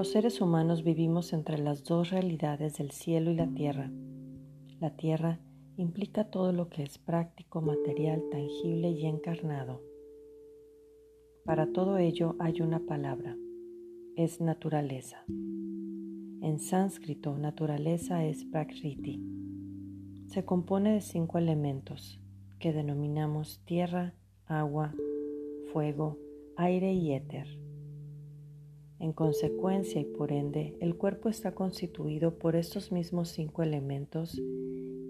Los seres humanos vivimos entre las dos realidades del cielo y la tierra. La tierra implica todo lo que es práctico, material, tangible y encarnado. Para todo ello hay una palabra, es naturaleza. En sánscrito, naturaleza es prakriti. Se compone de cinco elementos que denominamos tierra, agua, fuego, aire y éter. En consecuencia y por ende, el cuerpo está constituido por estos mismos cinco elementos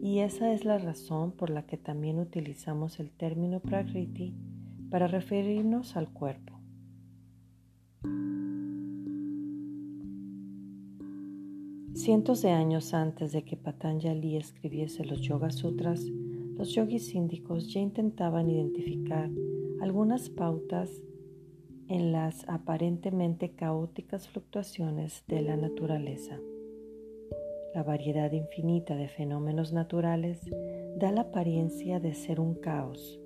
y esa es la razón por la que también utilizamos el término Prakriti para referirnos al cuerpo. Cientos de años antes de que Patanjali escribiese los Yoga Sutras, los yogis índicos ya intentaban identificar algunas pautas en las aparentemente caóticas fluctuaciones de la naturaleza. La variedad infinita de fenómenos naturales da la apariencia de ser un caos,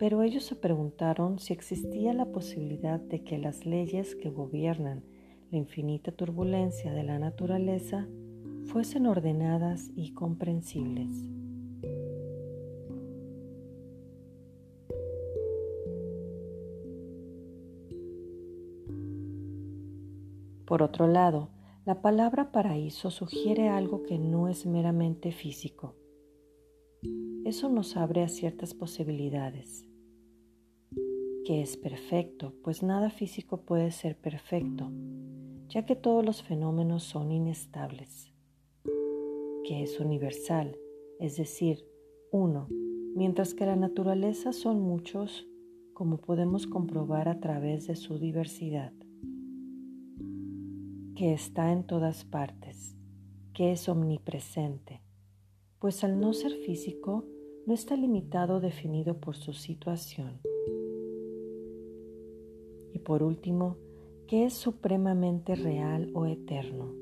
pero ellos se preguntaron si existía la posibilidad de que las leyes que gobiernan la infinita turbulencia de la naturaleza fuesen ordenadas y comprensibles. Por otro lado, la palabra paraíso sugiere algo que no es meramente físico. Eso nos abre a ciertas posibilidades. Que es perfecto, pues nada físico puede ser perfecto, ya que todos los fenómenos son inestables. Que es universal, es decir, uno, mientras que la naturaleza son muchos, como podemos comprobar a través de su diversidad que está en todas partes, que es omnipresente, pues al no ser físico no está limitado o definido por su situación. Y por último, que es supremamente real o eterno.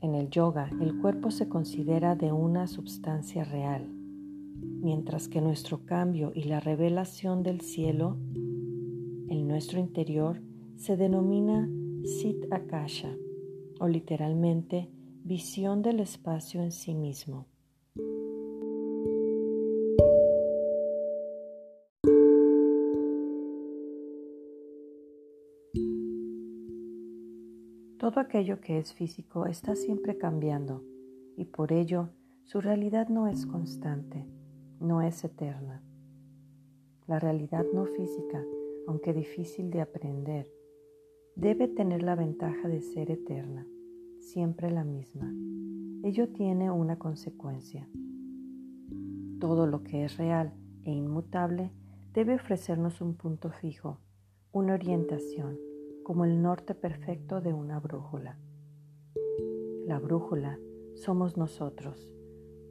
En el yoga, el cuerpo se considera de una substancia real mientras que nuestro cambio y la revelación del cielo en nuestro interior se denomina Sit Akasha o literalmente visión del espacio en sí mismo. Todo aquello que es físico está siempre cambiando y por ello su realidad no es constante no es eterna. La realidad no física, aunque difícil de aprender, debe tener la ventaja de ser eterna, siempre la misma. Ello tiene una consecuencia. Todo lo que es real e inmutable debe ofrecernos un punto fijo, una orientación, como el norte perfecto de una brújula. La brújula somos nosotros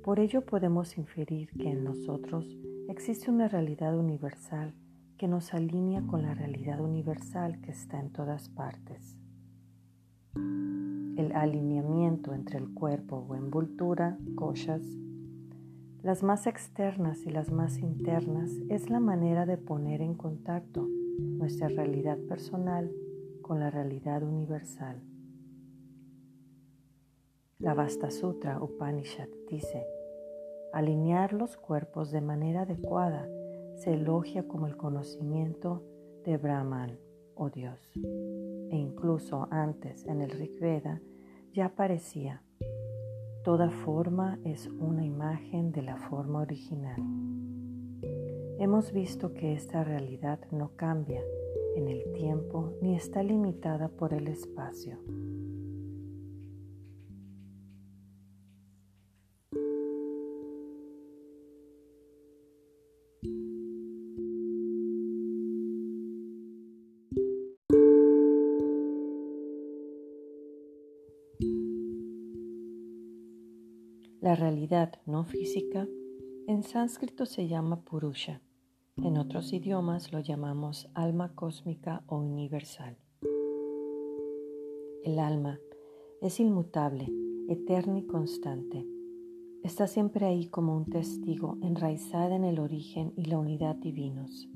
por ello podemos inferir que en nosotros existe una realidad universal que nos alinea con la realidad universal que está en todas partes. El alineamiento entre el cuerpo o envoltura, koshas, las más externas y las más internas es la manera de poner en contacto nuestra realidad personal con la realidad universal. La Vasta Sutra Upanishad dice, Alinear los cuerpos de manera adecuada se elogia como el conocimiento de Brahman o Dios. E incluso antes en el Rig Veda ya aparecía, toda forma es una imagen de la forma original. Hemos visto que esta realidad no cambia en el tiempo ni está limitada por el espacio. La realidad no física en sánscrito se llama Purusha. En otros idiomas lo llamamos alma cósmica o universal. El alma es inmutable, eterna y constante. está siempre ahí como un testigo enraizada en el origen y la unidad divinos.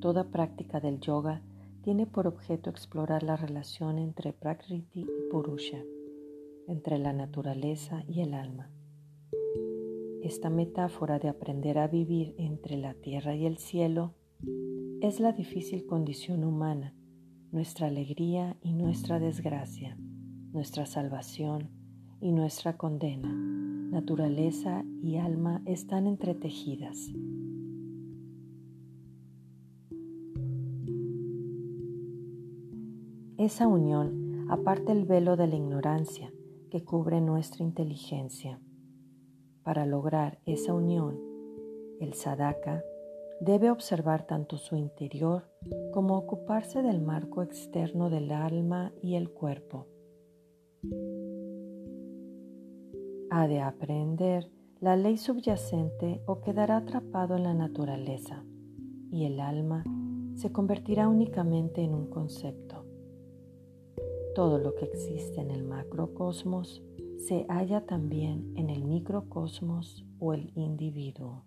Toda práctica del yoga tiene por objeto explorar la relación entre Prakriti y Purusha, entre la naturaleza y el alma. Esta metáfora de aprender a vivir entre la tierra y el cielo es la difícil condición humana, nuestra alegría y nuestra desgracia, nuestra salvación y nuestra condena. Naturaleza y alma están entretejidas. Esa unión aparte el velo de la ignorancia que cubre nuestra inteligencia. Para lograr esa unión, el sadaka debe observar tanto su interior como ocuparse del marco externo del alma y el cuerpo. Ha de aprender la ley subyacente o quedará atrapado en la naturaleza y el alma se convertirá únicamente en un concepto. Todo lo que existe en el macrocosmos se halla también en el microcosmos o el individuo.